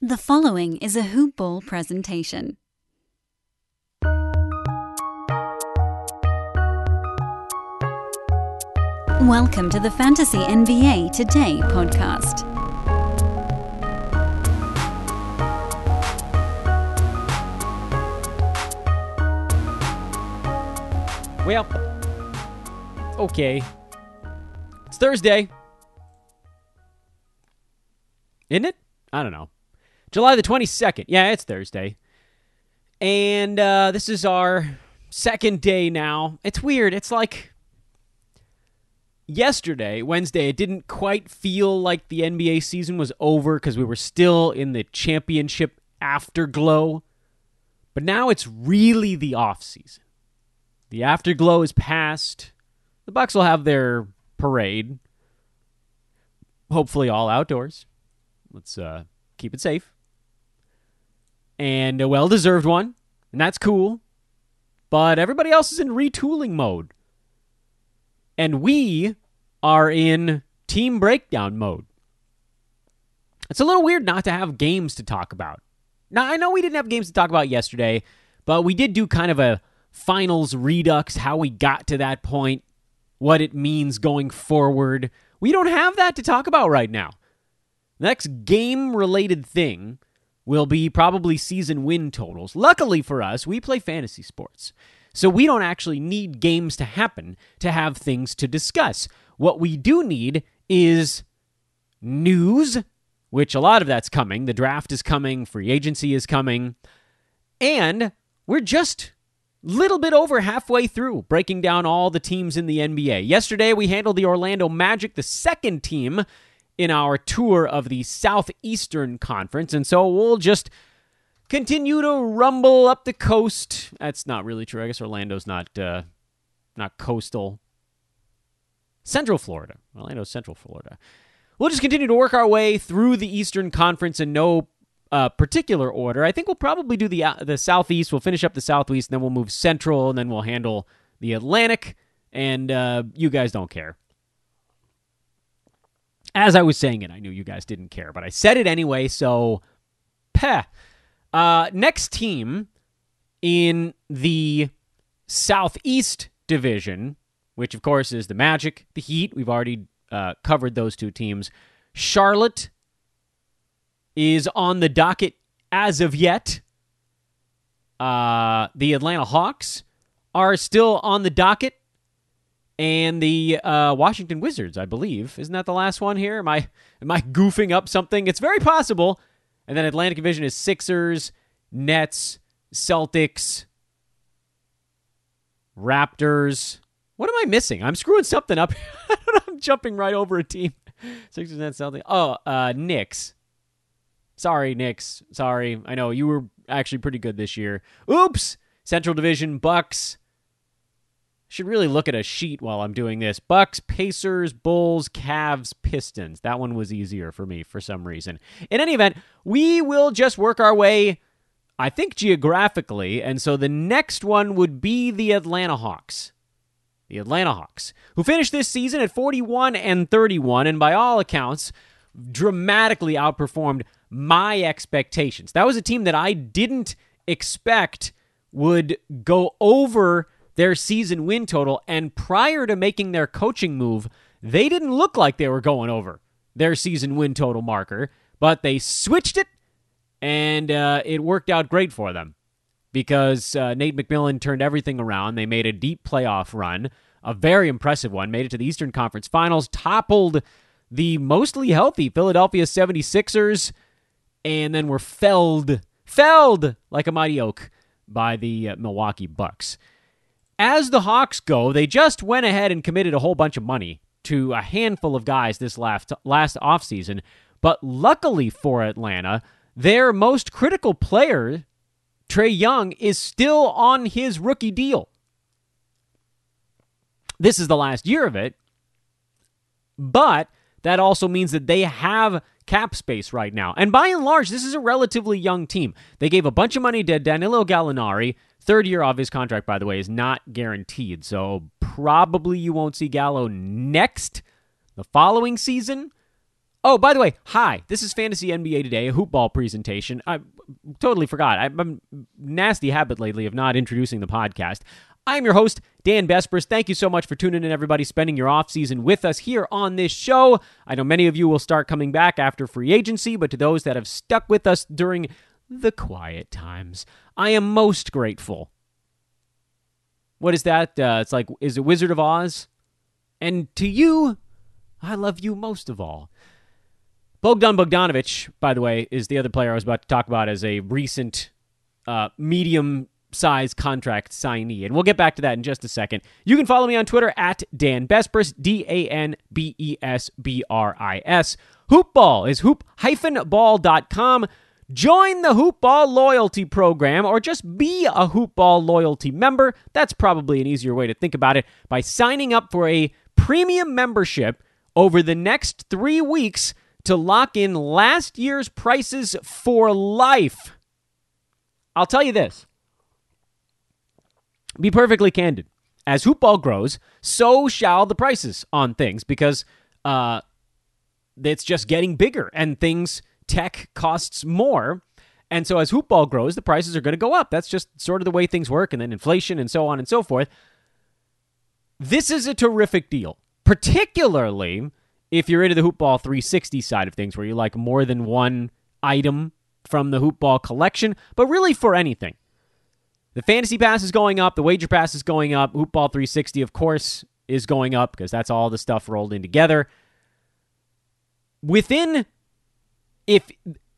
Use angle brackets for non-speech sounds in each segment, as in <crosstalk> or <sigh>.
The following is a Hoop Ball presentation. Welcome to the Fantasy NBA Today podcast. Well, okay. It's Thursday. Isn't it? I don't know. July the 22nd. Yeah, it's Thursday. And uh, this is our second day now. It's weird. It's like yesterday, Wednesday, it didn't quite feel like the NBA season was over because we were still in the championship afterglow. But now it's really the off season. The afterglow is past. The Bucks will have their parade. Hopefully all outdoors. Let's uh, keep it safe. And a well deserved one. And that's cool. But everybody else is in retooling mode. And we are in team breakdown mode. It's a little weird not to have games to talk about. Now, I know we didn't have games to talk about yesterday, but we did do kind of a finals redux, how we got to that point, what it means going forward. We don't have that to talk about right now. Next game related thing will be probably season win totals. Luckily for us, we play fantasy sports. So we don't actually need games to happen to have things to discuss. What we do need is news, which a lot of that's coming. The draft is coming, free agency is coming, and we're just little bit over halfway through breaking down all the teams in the NBA. Yesterday we handled the Orlando Magic, the second team in our tour of the Southeastern Conference, and so we'll just continue to rumble up the coast. That's not really true. I guess Orlando's not uh, not coastal. Central Florida. Orlando's Central Florida. We'll just continue to work our way through the Eastern Conference in no uh, particular order. I think we'll probably do the uh, the Southeast. We'll finish up the Southeast, and then we'll move Central, and then we'll handle the Atlantic. And uh, you guys don't care. As I was saying it, I knew you guys didn't care, but I said it anyway. So, peh. Uh, next team in the Southeast Division, which of course is the Magic, the Heat. We've already uh, covered those two teams. Charlotte is on the docket as of yet. Uh, the Atlanta Hawks are still on the docket. And the uh, Washington Wizards, I believe, isn't that the last one here? Am I am I goofing up something? It's very possible. And then Atlantic Division is Sixers, Nets, Celtics, Raptors. What am I missing? I'm screwing something up. <laughs> I'm jumping right over a team. <laughs> Sixers, Nets, Celtics. Oh, uh, Knicks. Sorry, Knicks. Sorry. I know you were actually pretty good this year. Oops. Central Division, Bucks. Should really look at a sheet while I'm doing this. Bucks, Pacers, Bulls, Cavs, Pistons. That one was easier for me for some reason. In any event, we will just work our way, I think, geographically. And so the next one would be the Atlanta Hawks. The Atlanta Hawks, who finished this season at 41 and 31, and by all accounts, dramatically outperformed my expectations. That was a team that I didn't expect would go over their season win total. And prior to making their coaching move, they didn't look like they were going over their season win total marker, but they switched it and uh, it worked out great for them because uh, Nate McMillan turned everything around. They made a deep playoff run, a very impressive one, made it to the Eastern Conference Finals, toppled the mostly healthy Philadelphia 76ers, and then were felled, felled like a mighty oak by the uh, Milwaukee Bucks. As the Hawks go, they just went ahead and committed a whole bunch of money to a handful of guys this last last offseason. But luckily for Atlanta, their most critical player, Trae Young, is still on his rookie deal. This is the last year of it, but that also means that they have cap space right now. And by and large, this is a relatively young team. They gave a bunch of money to Danilo Gallinari. Third year of his contract, by the way, is not guaranteed. So probably you won't see Gallo next, the following season. Oh, by the way, hi. This is Fantasy NBA Today, a hoopball presentation. I totally forgot. I'm nasty habit lately of not introducing the podcast. I'm your host, Dan Besbris. Thank you so much for tuning in, everybody, spending your off season with us here on this show. I know many of you will start coming back after free agency, but to those that have stuck with us during the quiet times, I am most grateful. What is that? Uh, it's like, is it Wizard of Oz? And to you, I love you most of all. Bogdan Bogdanovic, by the way, is the other player I was about to talk about as a recent uh, medium size contract signee. And we'll get back to that in just a second. You can follow me on Twitter at Dan Besbris, D A N B E S B R I S. Hoopball is hoop-ball.com. Join the Hoopball loyalty program or just be a Hoopball loyalty member. That's probably an easier way to think about it by signing up for a premium membership over the next three weeks to lock in last year's prices for life. I'll tell you this. Be perfectly candid. As hoopball grows, so shall the prices on things because uh, it's just getting bigger and things tech costs more. And so as hoopball grows, the prices are going to go up. That's just sort of the way things work, and then inflation and so on and so forth. This is a terrific deal, particularly if you're into the Hoopball 360 side of things, where you like more than one item from the Hoopball collection, but really for anything. The fantasy pass is going up, the wager pass is going up, Hoopball 360, of course, is going up because that's all the stuff rolled in together. Within, if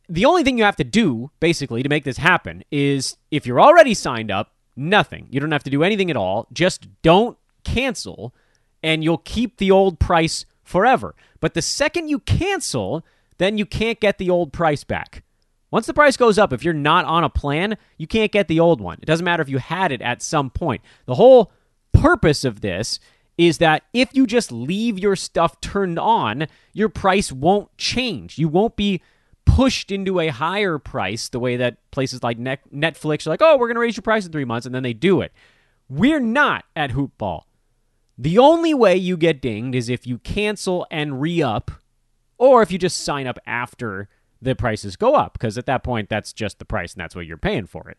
the only thing you have to do basically to make this happen is if you're already signed up, nothing. You don't have to do anything at all. Just don't cancel, and you'll keep the old price forever. But the second you cancel, then you can't get the old price back. Once the price goes up, if you're not on a plan, you can't get the old one. It doesn't matter if you had it at some point. The whole purpose of this is that if you just leave your stuff turned on, your price won't change. You won't be pushed into a higher price the way that places like Netflix are like, oh, we're going to raise your price in three months, and then they do it. We're not at Hoopball. The only way you get dinged is if you cancel and re up, or if you just sign up after the prices go up, because at that point, that's just the price and that's what you're paying for it.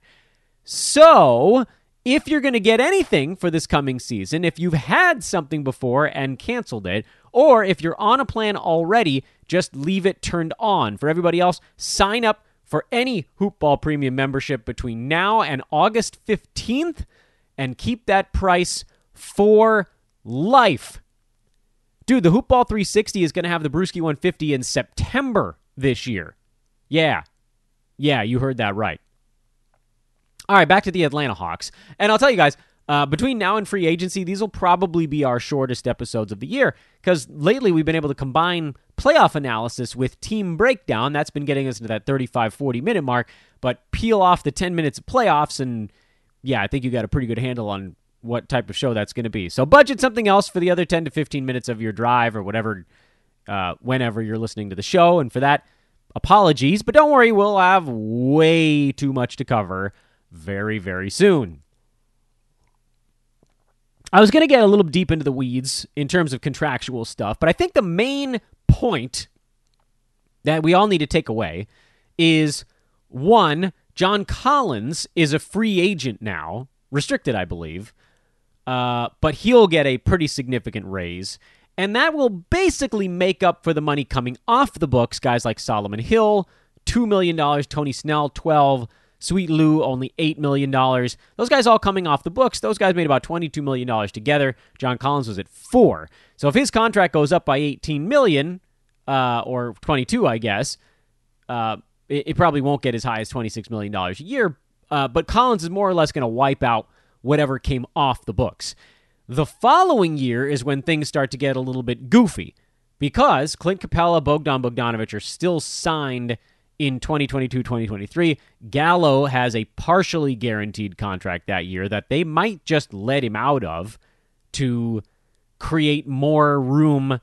So, if you're going to get anything for this coming season, if you've had something before and canceled it, or if you're on a plan already, just leave it turned on. For everybody else, sign up for any Hoopball Premium membership between now and August 15th and keep that price for life. Dude, the Hoopball 360 is going to have the Brewski 150 in September this year. Yeah. Yeah, you heard that right. All right, back to the Atlanta Hawks. And I'll tell you guys, uh, between now and free agency, these will probably be our shortest episodes of the year because lately we've been able to combine playoff analysis with team breakdown. That's been getting us into that 35, 40 minute mark. But peel off the 10 minutes of playoffs, and yeah, I think you got a pretty good handle on what type of show that's going to be. So budget something else for the other 10 to 15 minutes of your drive or whatever, uh, whenever you're listening to the show. And for that, apologies. But don't worry, we'll have way too much to cover very, very soon. I was going to get a little deep into the weeds in terms of contractual stuff, but I think the main point that we all need to take away is one, John Collins is a free agent now, restricted, I believe. Uh, but he'll get a pretty significant raise. And that will basically make up for the money coming off the books. Guys like Solomon Hill, $2 million. Tony Snell, 12 Sweet Lou, only $8 million. Those guys all coming off the books. Those guys made about $22 million together. John Collins was at 4 So if his contract goes up by 18 million, uh, or 22 I guess, uh, it, it, probably won't get as high as $26 million a year. Uh, but Collins is more or less going to wipe out whatever came off the books. The following year is when things start to get a little bit goofy because Clint Capela, Bogdan Bogdanovic are still signed in 2022 2023. Gallo has a partially guaranteed contract that year that they might just let him out of to create more room.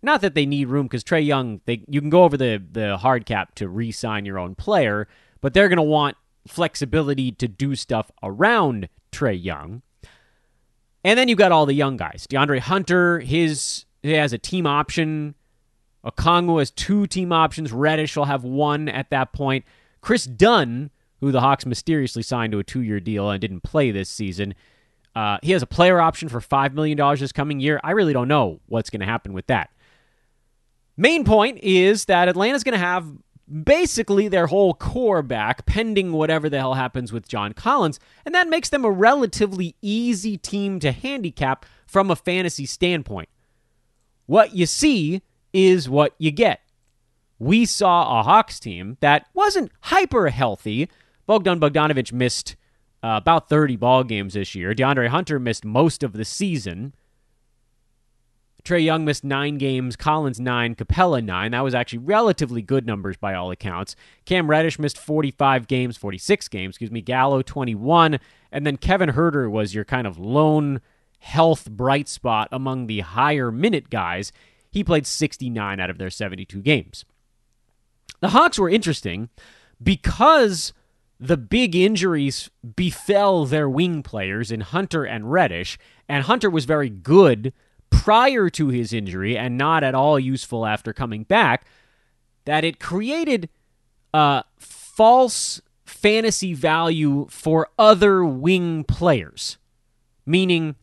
Not that they need room because Trae Young, they you can go over the the hard cap to re-sign your own player, but they're going to want flexibility to do stuff around Trae Young. And then you've got all the young guys. DeAndre Hunter, his he has a team option Okongwu has two team options. Reddish will have one at that point. Kris Dunn, who the Hawks mysteriously signed to a two year deal and didn't play this season, uh, he has a player option for $5 million this coming year. I really don't know what's going to happen with that. Main point is that Atlanta's going to have basically their whole core back, pending whatever the hell happens with John Collins, and that makes them a relatively easy team to handicap from a fantasy standpoint. What you see is what you get. We saw a Hawks team that wasn't hyper healthy. Bogdan Bogdanovic missed uh, about 30 ball games this year. DeAndre Hunter missed most of the season. Trae Young missed nine games, Collins nine, Capela nine. That was actually relatively good numbers by all accounts. Cam Reddish missed 45 games, 46 games, excuse me. Gallo 21. And then Kevin Huerter was your kind of lone health bright spot among the higher minute guys. He played 69 out of their 72 games. The Hawks were interesting because the big injuries befell their wing players in Hunter and Reddish, and Hunter was very good prior to his injury and not at all useful after coming back, that it created uh, false fantasy value for other wing players. Meaning,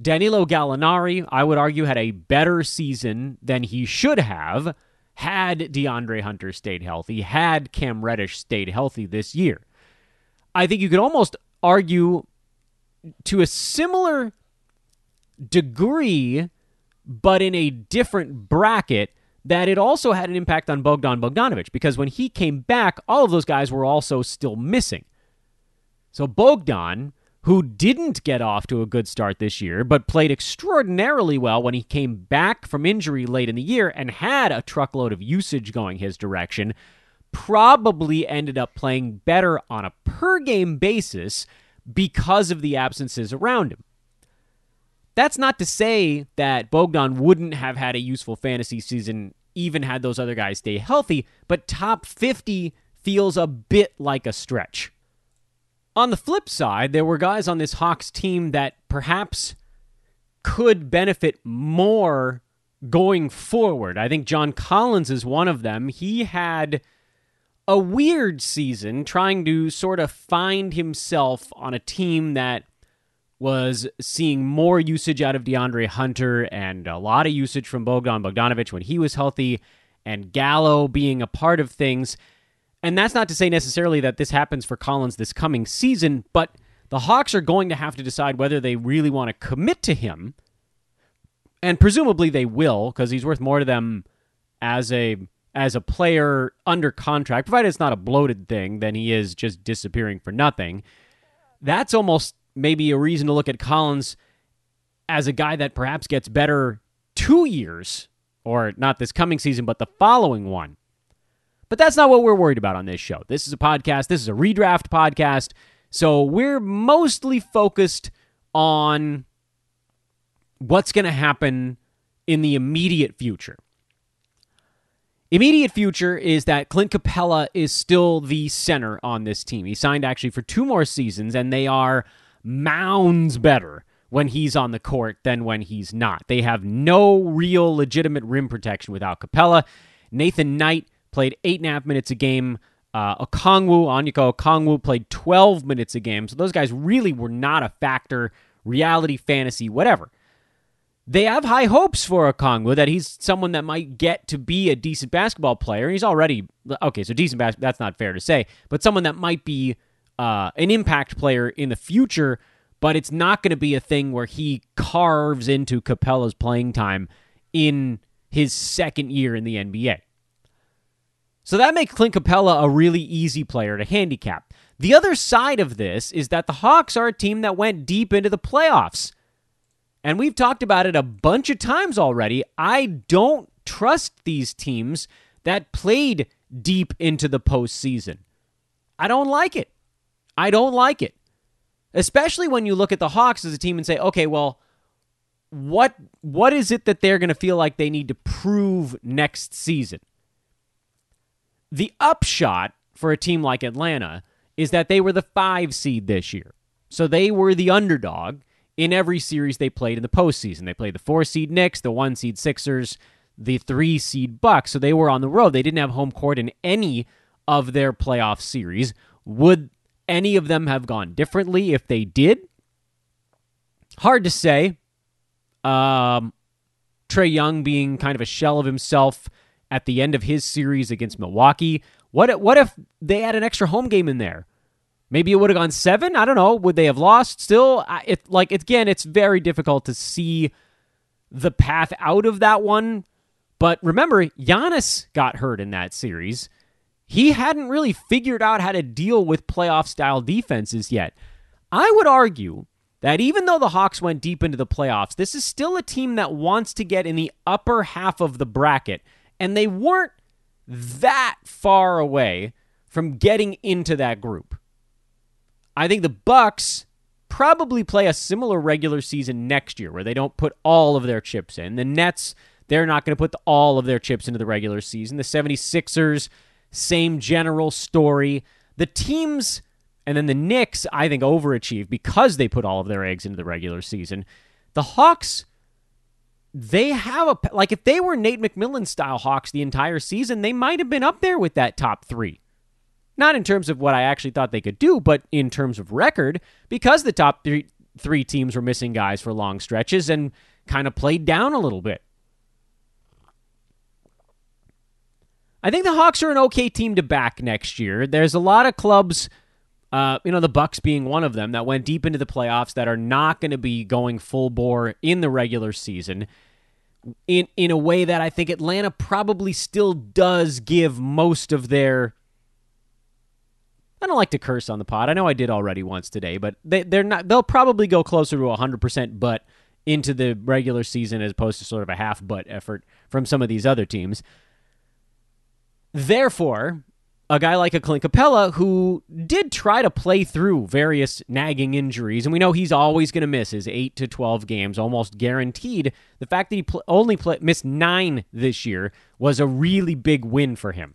Danilo Gallinari, I would argue, had a better season than he should have had DeAndre Hunter stayed healthy, had Cam Reddish stayed healthy this year. I think you could almost argue to a similar degree, but in a different bracket, that it also had an impact on Bogdan Bogdanovic because when he came back, all of those guys were also still missing. So Bogdan, who didn't get off to a good start this year, but played extraordinarily well when he came back from injury late in the year and had a truckload of usage going his direction, probably ended up playing better on a per game basis because of the absences around him. That's not to say that Bogdan wouldn't have had a useful fantasy season even had those other guys stay healthy, but top 50 feels a bit like a stretch. On the flip side, there were guys on this Hawks team that perhaps could benefit more going forward. I think John Collins is one of them. He had a weird season trying to sort of find himself on a team that was seeing more usage out of DeAndre Hunter and a lot of usage from Bogdan Bogdanovic when he was healthy, and Gallo being a part of things. And that's not to say necessarily that this happens for Collins this coming season, but the Hawks are going to have to decide whether they really want to commit to him. And presumably they will, because he's worth more to them as a as a player under contract, provided it's not a bloated thing, than he is just disappearing for nothing. That's almost maybe a reason to look at Collins as a guy that perhaps gets better two years, or not this coming season, but the following one. But that's not what we're worried about on this show. This is a podcast, this is a redraft podcast. So we're mostly focused on what's going to happen in the immediate future. Immediate future is that Clint Capela is still the center on this team. He signed actually for two more seasons, and they are mounds better when he's on the court than when he's not. They have no real legitimate rim protection without Capela. Nathan Knight played eight and a half minutes a game. Uh, Okongwu, Onyeka Okongwu played 12 minutes a game. So those guys really were not a factor, reality, fantasy, whatever. They have high hopes for Okongwu that he's someone that might get to be a decent basketball player. He's already, okay, so decent that's not fair to say, but someone that might be uh, an impact player in the future, but it's not going to be a thing where he carves into Capela's playing time in his second year in the NBA. So that makes Clint Capela a really easy player to handicap. The other side of this is that the Hawks are a team that went deep into the playoffs. And we've talked about it a bunch of times already. I don't trust these teams that played deep into the postseason. I don't like it. I don't like it. Especially when you look at the Hawks as a team and say, okay, well, what what is it that they're going to feel like they need to prove next season? The upshot for a team like Atlanta is that they were the 5 seed this year. So they were the underdog in every series they played in the postseason. They played the 4 seed Knicks, the 1 seed Sixers, the three seed Bucks. So they were on the road. They didn't have home court in any of their playoff series. Would any of them have gone differently if they did? Hard to say. Um, Trae Young being kind of a shell of himself at the end of his series against Milwaukee. What if, what if they had an extra home game in there? Maybe it would have gone seven. I don't know. Would they have lost? Still, it like again, it's very difficult to see the path out of that one. But remember, Giannis got hurt in that series. He hadn't really figured out how to deal with playoff style defenses yet. I would argue that even though the Hawks went deep into the playoffs, this is still a team that wants to get in the upper half of the bracket, and they weren't that far away from getting into that group. I think the Bucks probably play a similar regular season next year where they don't put all of their chips in. The Nets, they're not going to put the, all of their chips into the regular season. The 76ers, same general story. The teams and then the Knicks, I think, overachieve because they put all of their eggs into the regular season. The Hawks, they have a like if they were Nate McMillan style Hawks the entire season, they might have been up there with that top three. Not in terms of what I actually thought they could do, but in terms of record, because the top three, three teams were missing guys for long stretches and kind of played down a little bit. I think the Hawks are an okay team to back next year. There's a lot of clubs, uh, you know, the Bucks being one of them, that went deep into the playoffs that are not going to be going full bore in the regular season. In in a way that I think Atlanta probably still does give most of their I don't like to curse on the pod. I know I did already once today, but they, they're not. They'll probably go closer to 100% but into the regular season as opposed to sort of a half butt effort from some of these other teams. Therefore, a guy like a Clint Capela who did try to play through various nagging injuries, and we know he's always going to miss his 8 to 12 games, almost guaranteed. The fact that he pl- only play- missed nine this year was a really big win for him.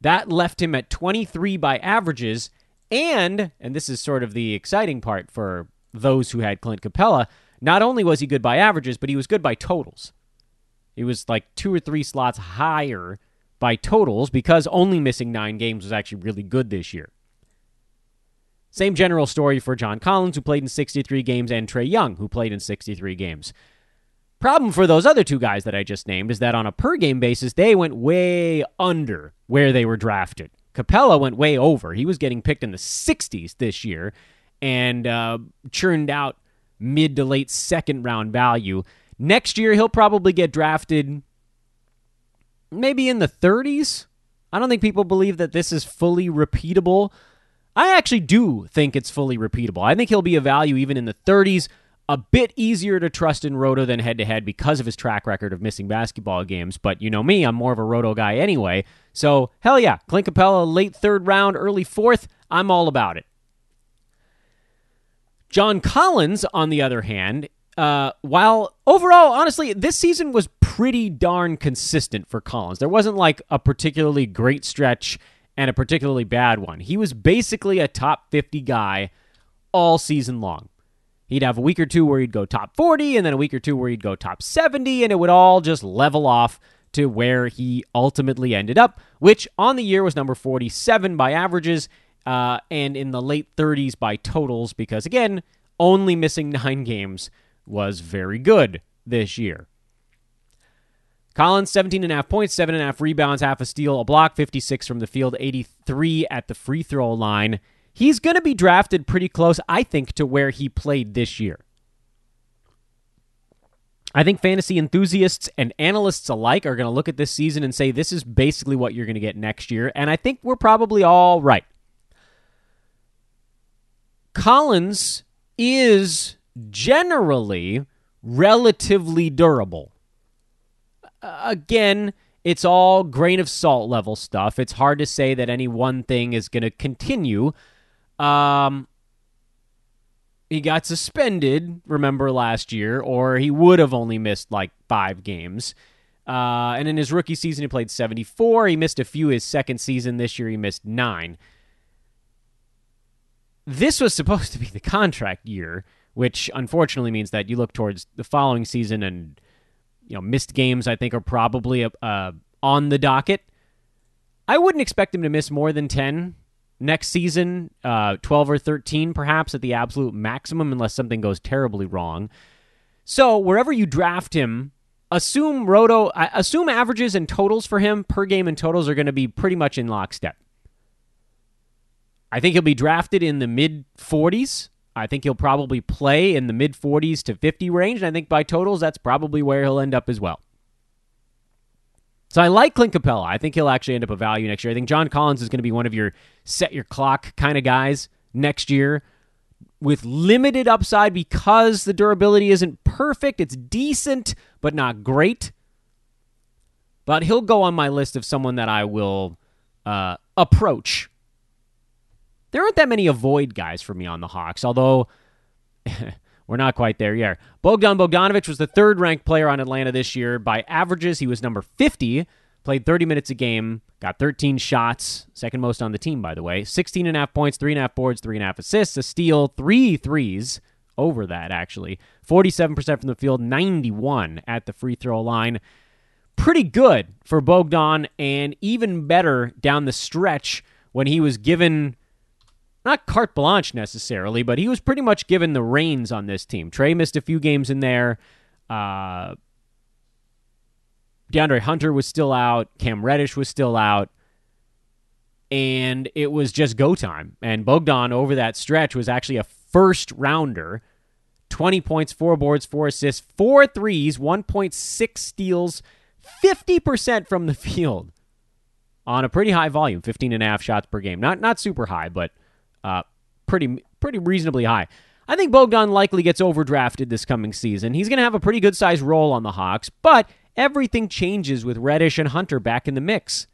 That left him at 23 by averages, and, and this is sort of the exciting part for those who had Clint Capela, not only was he good by averages, but he was good by totals. He was like two or three slots higher by totals because only missing nine games was actually really good this year. Same general story for John Collins, who played in 63 games, and Trae Young, who played in 63 games. Problem for those other two guys that I just named is that on a per game basis, they went way under where they were drafted. Capela went way over. He was getting picked in the 60s this year and uh, churned out mid to late second round value. Next year, he'll probably get drafted maybe in the 30s. I don't think people believe that this is fully repeatable. I actually do think it's fully repeatable. I think he'll be a value even in the 30s a bit easier to trust in Roto than head to head because of his track record of missing basketball games. But you know me, I'm more of a Roto guy anyway. So, hell yeah, Clint Capela, late third round, early fourth, I'm all about it. John Collins, on the other hand, uh, while overall, honestly, this season was pretty darn consistent for Collins. There wasn't like a particularly great stretch and a particularly bad one. He was basically a top 50 guy all season long. He'd have a week or two where he'd go top 40, and then a week or two where he'd go top 70, and it would all just level off to where he ultimately ended up, which on the year was number 47 by averages uh, and in the late 30s by totals, because again, only missing <laughs> nine games was very good this year. Collins, 17.5 points, 7.5 rebounds, half a steal, a block, 56 from the field, 83 at the free throw line he's going to be drafted pretty close, I think, to where he played this year. I think fantasy enthusiasts and analysts alike are going to look at this season and say this is basically what you're going to get next year. And I think we're probably all right. Collins is generally relatively durable. again, it's all grain of salt level stuff. It's hard to say that any one thing is going to continue um, he got suspended, remember last year, or he would have only missed like five games. Uh, and in his rookie season, he played 74. He missed a few his second season. This year, he missed nine. This was supposed to be the contract year, which unfortunately means that you look towards the following season and you know, missed games, I think, are probably uh, on the docket. I wouldn't expect him to miss more than 10 next season, uh, 12 or 13 perhaps at the absolute maximum, unless something goes terribly wrong. So wherever you draft him, assume Roto, assume averages and totals for him per game and totals are going to be pretty much in lockstep. I think he'll be drafted in the mid 40s. I think he'll probably play in the mid 40s to 50 range. And I think by totals, that's probably where he'll end up as well. So I like Clint Capela. I think he'll actually end up a value next year. I think John Collins is going to be one of your set your clock kind of guys next year with limited upside because the durability isn't perfect. It's decent, but not great. But he'll go on my list of someone that I will uh, approach. There aren't that many avoid guys for me on the Hawks, although <laughs> we're not quite there yet. Bogdan Bogdanovic was the third ranked player on Atlanta this year. By averages, he was number 50 Played 30 minutes a game, got 13 shots, second most on the team, by the way. 16 and a half points, three and a half boards, three and a half assists, a steal, three threes over that, actually. 47% from the field, 91 at the free throw line. Pretty good for Bogdan, and even better down the stretch when he was given not carte blanche necessarily, but he was pretty much given the reins on this team. Trae missed a few games in there. Uh, DeAndre Hunter was still out, Cam Reddish was still out, and it was just go time. And Bogdan over that stretch was actually a first rounder. 20 points, 4 boards, 4 assists, four threes, 1.6 steals, 50% from the <laughs> field on a pretty high volume, 15 and a half shots per game. Not not super high, but uh, pretty pretty reasonably high. I think Bogdan likely gets overdrafted this coming season. He's going to have a pretty good sized role on the Hawks, but everything changes with Reddish and Hunter back in the mix.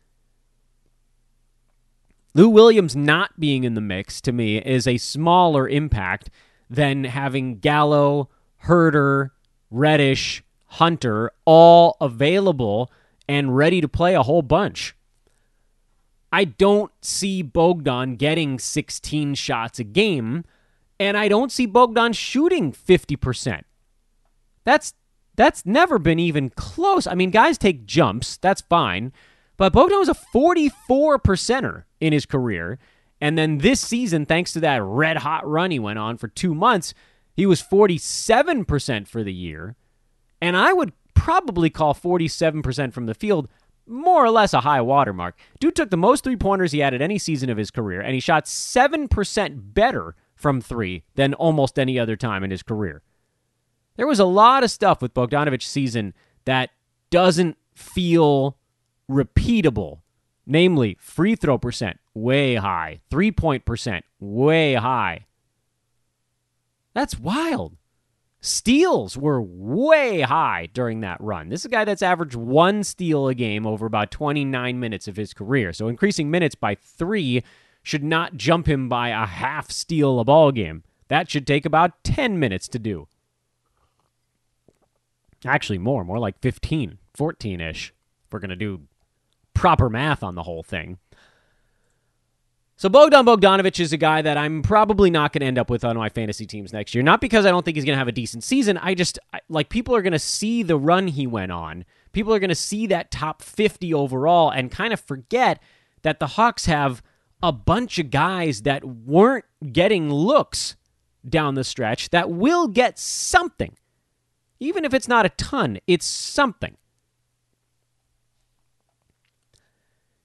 Lou Williams not being in the mix to me is a smaller impact than having Gallo, Huerter, Reddish, Hunter all available and ready to play a whole bunch. I don't see Bogdan getting 16 shots a game, and I don't see Bogdan shooting 50%. That's that's never been even close. I mean, guys take jumps, that's fine. But Bogdan was a 44 percenter in his career. And then this season, thanks to that red hot run he went on for two months, he was 47% for the year. And I would probably call 47% from the field more or less a high watermark. Dude took the most three pointers he had at any season of his career, and he shot 7% better from three than almost any other time in his career. There was a lot of stuff with Bogdanovic season that doesn't feel repeatable. Namely, free throw percent way high, three point percent way high. That's wild. Steals were way high during that run. This is a guy that's averaged one steal a game over about 29 minutes of his career. So increasing minutes by three should not jump him by a half steal a ball game. That should take about 10 minutes to do. Actually, more, more like 15, 14 ish, we're going to do proper math on the whole thing. So Bogdan Bogdanovic is a guy that I'm probably not going to end up with on my fantasy teams next year. Not because I don't think he's going to have a decent season. I just like people are going to see the run he went on. People are going to see that top 50 overall and kind of forget that the Hawks have a bunch of guys that weren't getting looks down the stretch that will get something. Even if it's not a ton, it's something.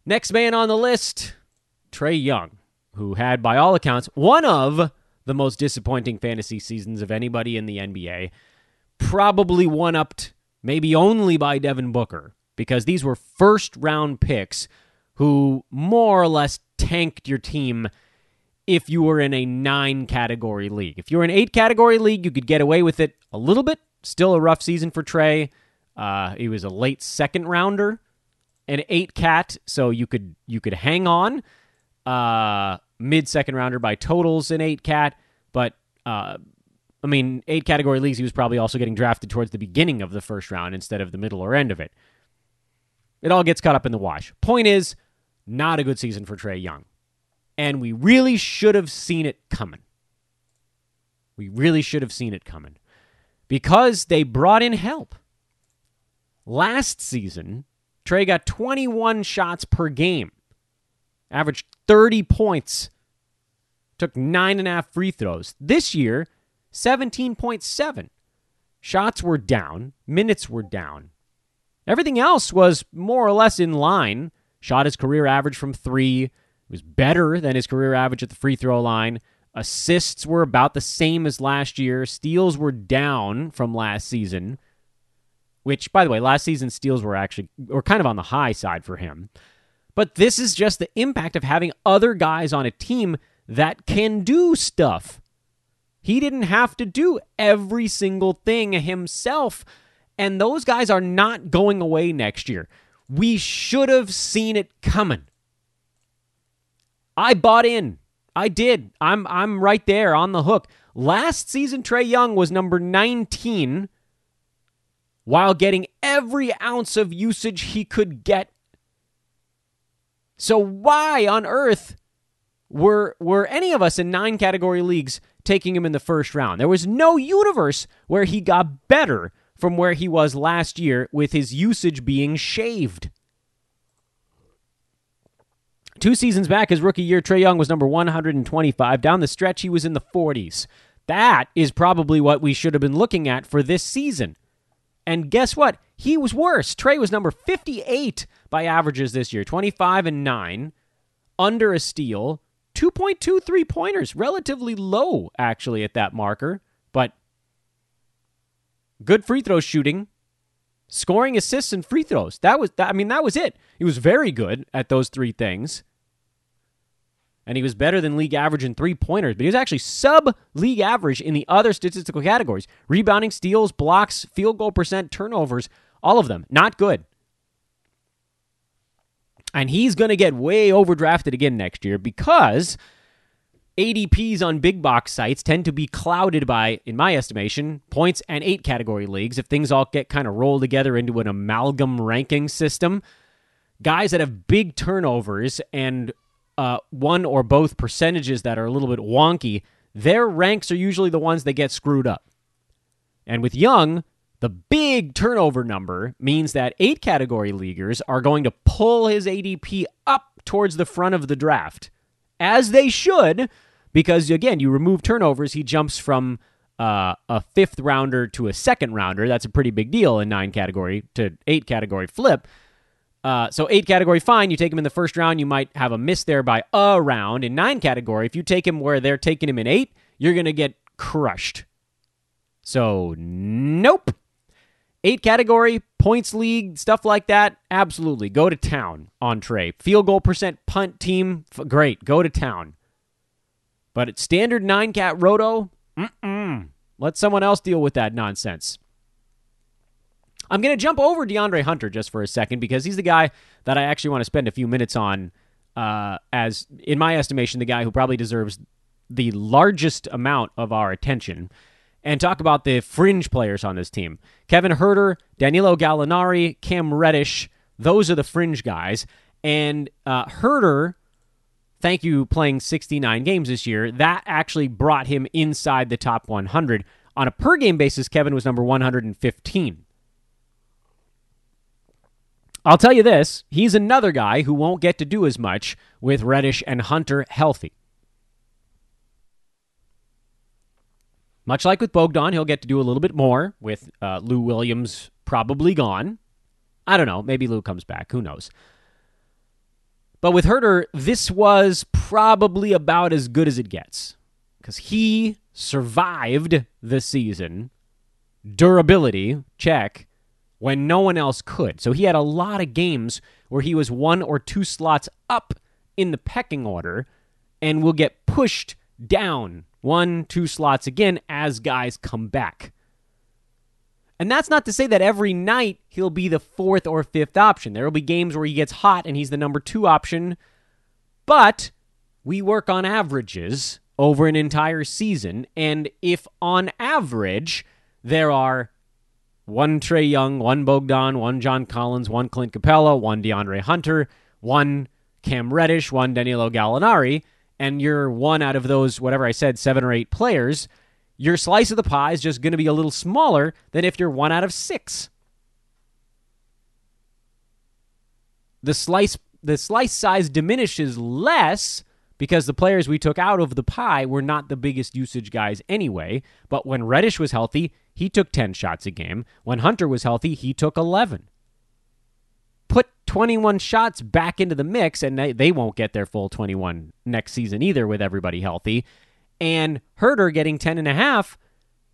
Next man on the list, Trae Young, who had, by all accounts, one of the most disappointing fantasy seasons of anybody in the NBA. Probably one upped, maybe only by Devin Booker, because these were first round picks who more or less tanked your team if you were in a nine category league. If you were in eight category league, you could get away with it a little bit. Still a rough season for Trae. Uh, he was a late second rounder, an eight cat, so you could you could hang on. Uh, mid second rounder by totals in eight cat, but uh, I mean eight category leagues. He was probably also getting drafted towards the beginning of the first round instead of the middle or end of it. It all gets caught up in the wash. Point is, not a good season for Trae Young, and we really should have seen it coming. We really should have seen it coming because they brought in help. Last season, Trae got 21 shots per game, averaged 30 points, took nine and a half free throws. This year, 17.7. Shots were down, minutes were down. Everything else was more or less in line. Shot his career average from three, it was better than his career average at the free throw line. Assists were about the same as last year. Steals were down from last season, which, by the way, last season steals were actually were kind of on the high side for him. But this is just the impact of having other guys on a team that can do stuff. He didn't have to do every single thing himself, and those guys are not going away next year. We should have seen it coming. I bought in. I did. I'm I'm right there on the hook. Last season Trae Young was number 19 while getting every ounce of usage he could get. So why on earth were were any of us in nine category leagues taking him in the first round? There was no universe where he got better from where he was last year with his usage being shaved. Two seasons back, his rookie year, Trae Young was number 125. Down the stretch, he was in the 40s. That is probably what we should have been looking at for this season. And guess what? He was worse. Trae was number 58 by averages this year, 25 and 9, under a steal, 2.23 pointers, relatively low actually at that marker, but good free throw shooting, scoring assists and free throws. That was I mean that was it. He was very good at those three things. And he was better than league average in three pointers, but he was actually sub league average in the other statistical categories rebounding, steals, blocks, field goal percent, turnovers, all of them. Not good. And he's going to get way overdrafted again next year because ADPs on big box sites tend to be clouded by, in my estimation, points and eight category leagues. If things all get kind of rolled together into an amalgam ranking system, guys that have big turnovers and uh, one or both percentages that are a little bit wonky, their ranks are usually the ones that get screwed up. And with Young, the big turnover number means that eight category leaguers are going to pull his ADP up towards the front of the draft, as they should, because again, you remove turnovers, he jumps from uh, a fifth rounder to a second rounder. That's a pretty big deal in nine category to eight category flip. Uh, so eight category, fine. You take him in the first round, you might have a miss there by a round. In nine category, if you take him where they're taking him in eight, you're going to get crushed. So nope. Eight category, points league, stuff like that, absolutely. Go to town on Trae. Field goal percent, punt team, great. Go to town. But at standard nine cat roto, mm-mm. let someone else deal with that nonsense. I'm going to jump over DeAndre Hunter just for a second because he's the guy that I actually want to spend a few minutes on uh, as, in my estimation, the guy who probably deserves the largest amount of our attention and talk about the fringe players on this team. Kevin Huerter, Danilo Gallinari, Cam Reddish, those are the fringe guys. And uh, Huerter, thank you, playing 69 games this year, that actually brought him inside the top 100. On a per game basis, Kevin was number 115. I'll tell you this he's another guy who won't get to do as much with Reddish and Hunter healthy. Much like with Bogdan, he'll get to do a little bit more with uh, Lou Williams probably gone. I don't know. Maybe Lou comes back. Who knows? But with Huerter, this was probably about as good as it gets because he survived the season. Durability, check when no one else could. So he had a lot of games where he was one or two slots up in the pecking order and will get pushed down one, two slots again as guys come back. And that's not to say that every night he'll be the fourth or fifth option. There will be games where he gets hot and he's the number two option. But we work on averages over an entire season. And if on average there are one Trae Young, one Bogdan, one John Collins, one Clint Capela, one DeAndre Hunter, one Cam Reddish, one Danilo Gallinari, and you're one out of those, whatever I said, seven or eight players, your slice of the pie is just going to be a little smaller than if you're one out of six. the slice the slice size diminishes less because the players we took out of the pie were not the biggest usage guys anyway. But when Reddish was healthy, he took 10 shots a game. When Hunter was healthy, he took 11. Put 21 shots back into the mix, and they, won't get their full 21 next season either with everybody healthy. And Huerter getting 10 and a half.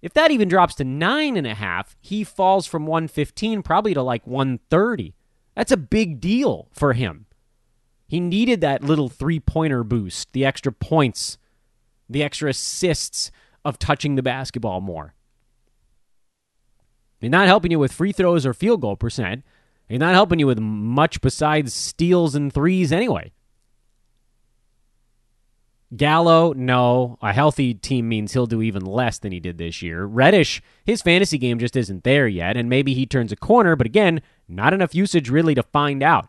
If that even drops to nine and a half, he falls from 115 probably to like 130. That's a big deal for him. He needed that little three pointer boost, the extra points, the extra assists of touching the basketball more. He's not helping you with free throws or field goal percent. He's not helping you with much besides steals and threes anyway. Gallo, no. A healthy team means he'll do even less than he did this year. Reddish, his fantasy game just isn't there yet, and maybe he turns a corner, but again, not enough usage really to find out.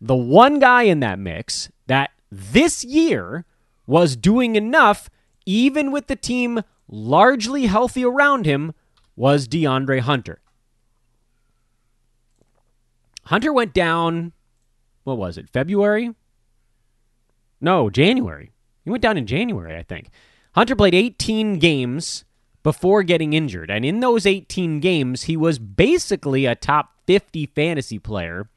The one guy in that mix that this year was doing enough, even with the team largely healthy around him, was DeAndre Hunter. Hunter went down, what was it, February? No, January. He went down in January, I think. Hunter played 18 games before getting injured. And in those 18 games, he was basically a top 50 fantasy player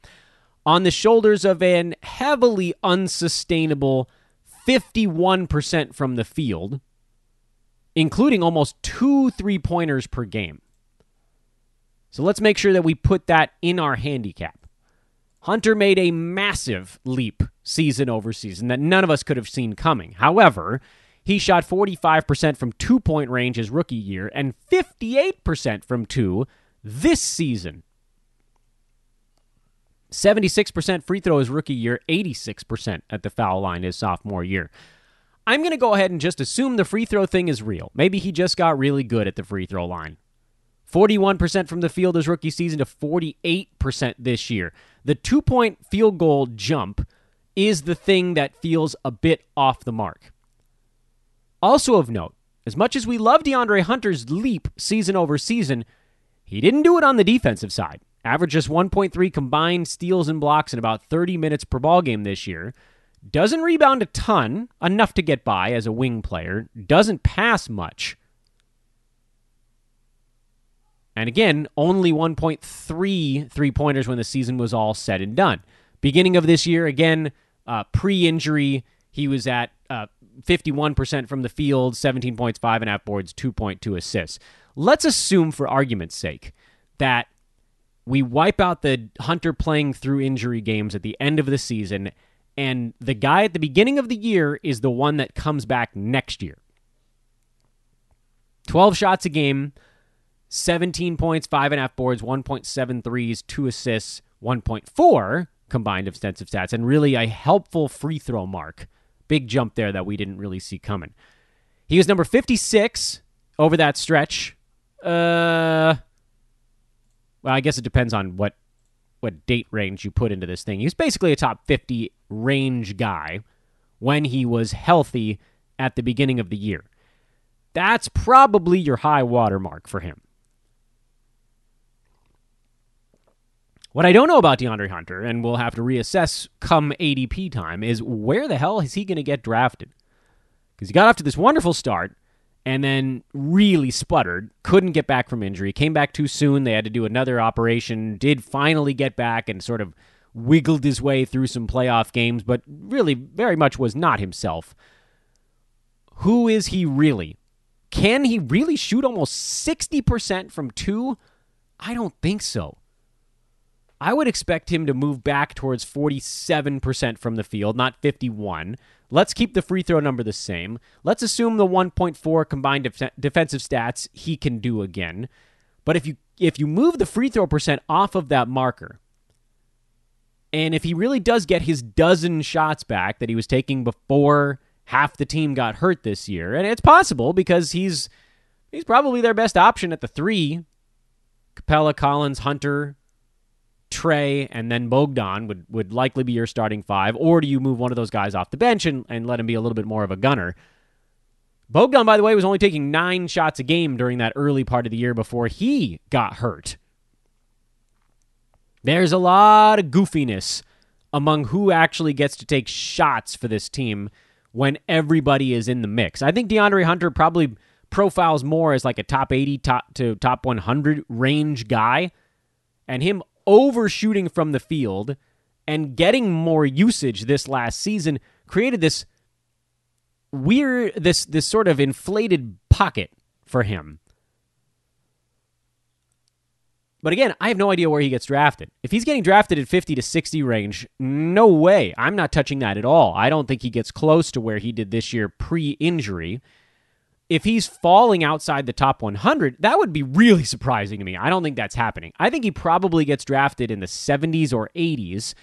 on the shoulders of an heavily unsustainable 51% from the field, including almost two three pointers per game. So let's make sure that we put that in our handicap. Hunter made a massive leap season over season that none of us could have seen coming. However, he shot 45% from two point range his rookie year and 58% from two this season. 76% free throw his rookie year, 86% at the foul line his sophomore year. I'm going to go ahead and just assume the free throw thing is real. Maybe he just got really good at the free throw line. 41% from the field his rookie season to 48% this year. The two point field goal jump is the thing that feels a bit off the mark. Also of note, as much as we love DeAndre Hunter's leap season over season, he didn't do it on the defensive side. Averaged just 1.3 combined steals and blocks in about 30 minutes per ball game this year. Doesn't rebound a ton, enough to get by as a wing player. Doesn't pass much. And again, only 1.3 three pointers when the season was all said and done. Beginning of this year, again, uh, pre injury, he was at uh, 51% from the field, 17 points, 5.5 boards, 2.2 assists. Let's assume, for argument's sake, that we wipe out the Hunter playing through injury games at the end of the season, and the guy at the beginning of the year is the one that comes back next year. 12 shots a game, 17 points, 5.5 boards, 1.7 threes, 2 assists, 1.4 combined offensive stats, and really a helpful free throw mark. Big jump there that we didn't really see coming. He was number 56 over that stretch. Uh, well, I guess it depends on what what date range you put into this thing. He was basically a top 50 range guy when he was healthy at the beginning of the year. That's probably your high water mark for him. What I don't know about DeAndre Hunter, and we'll have to reassess come ADP time, is where the hell is he going to get drafted? Because he got off to this wonderful start and then really sputtered, couldn't get back from injury, came back too soon. They had to do another operation, did finally get back and sort of wiggled his way through some playoff games, but really very much was not himself. Who is he really? Can he really shoot almost 60% from two? I don't think so. I would expect him to move back towards 47% from the field, not 51. Let's keep the free throw number the same. Let's assume the 1.4 combined def- defensive stats he can do again. But if you if you move the free throw percent off of that marker, and if he really does get his dozen shots back that he was taking before half the team got hurt this year, and it's possible because he's he's probably their best option at the three. Capela, Collins, Hunter, Trae, and then Bogdan would, would likely be your starting five, or do you move one of those guys off the bench and, and let him be a little bit more of a gunner? Bogdan, by the way, was only taking nine shots a game during that early part of the year before he got hurt. There's a lot of goofiness among who actually gets to take shots for this team when everybody is in the mix. I think DeAndre Hunter probably profiles more as like a top 80 top to top 100 range guy and him overshooting from the field and getting more usage this last season created this weird this this sort of inflated pocket for him. But again, I have no idea where he gets drafted. If he's getting drafted at 50 to 60 range, no way. I'm not touching that at all. I don't think he gets close to where he did this year pre injury. If he's falling outside the top 100, that would be really surprising to me. I don't think that's happening. I think he probably gets drafted in the 70s or 80s,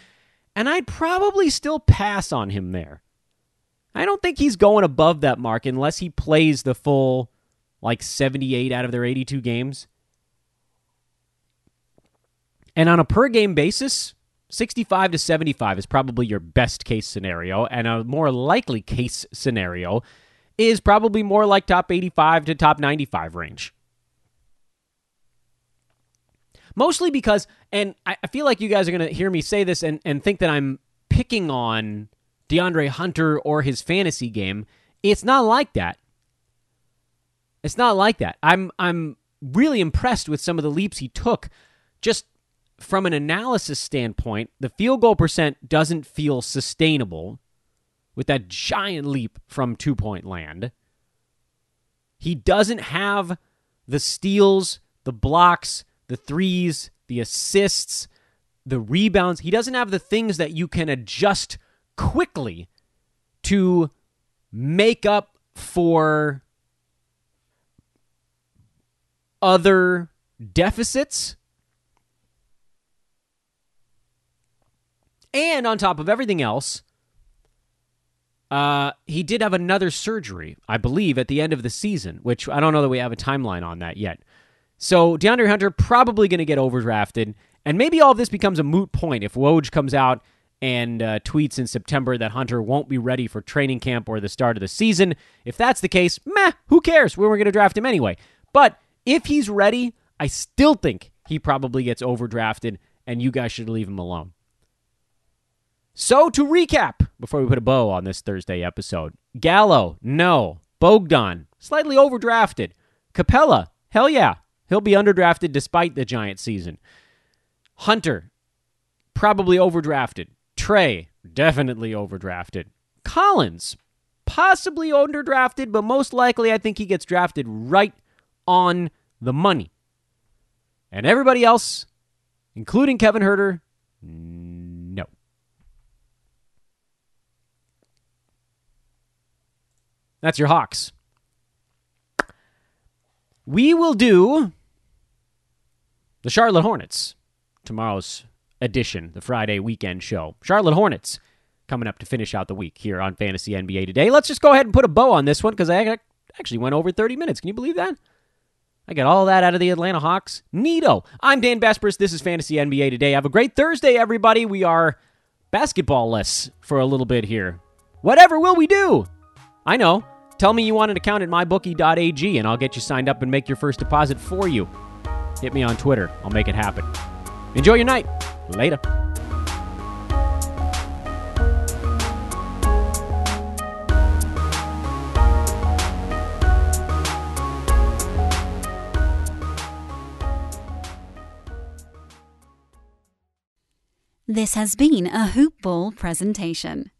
and I'd probably still pass on him there. I don't think he's going above that mark unless he plays the full like 78 out of their 82 games. And on a per game basis, 65 to 75 is probably your best case scenario, and a more likely case scenario is probably more like top 85 to top 95 range. Mostly because, and I feel like you guys are going to hear me say this and, and think that I'm picking on DeAndre Hunter or his fantasy game. It's not like that. It's not like that. I'm I'm really impressed with some of the leaps he took just from an analysis standpoint, the field goal percent doesn't feel sustainable with that giant leap from two point land. He doesn't have the steals, the blocks, the threes, the assists, the rebounds. He doesn't have the things that you can adjust quickly to make up for other deficits And on top of everything else, uh, he did have another surgery, I believe, at the end of the season, which I don't know that we have a timeline on that yet. So DeAndre Hunter probably going to get overdrafted, and maybe all of this becomes a moot point if Woj comes out and uh, tweets in September that Hunter won't be ready for training camp or the start of the season. If that's the case, meh, who cares? We were going to draft him anyway. But if he's ready, I still think he probably gets overdrafted, and you guys should leave him alone. So to recap, before we put a bow on this Thursday episode, Gallo, no. Bogdan, slightly overdrafted. Capela, hell yeah. He'll be underdrafted despite the Giant season. Hunter, probably overdrafted. Trae, definitely overdrafted. Collins, possibly underdrafted, but most likely I think he gets drafted right on the money. And everybody else, including Kevin Huerter, That's your Hawks. We will do the Charlotte Hornets, tomorrow's edition, the Friday weekend show. Charlotte Hornets coming up to finish out the week here on Fantasy NBA today. Let's just go ahead and put a bow on this one because I actually went over 30 minutes. Can you believe that? I got all that out of the Atlanta Hawks. Neato. I'm Dan Besbris. This is Fantasy NBA today. Have a great Thursday, everybody. We are basketball less for a little bit here. Whatever will we do? I know. Tell me you want an account at mybookie.ag and I'll get you signed up and make your first deposit for you. Hit me on Twitter. I'll make it happen. Enjoy your night. Later. This has been a Hoop Ball presentation.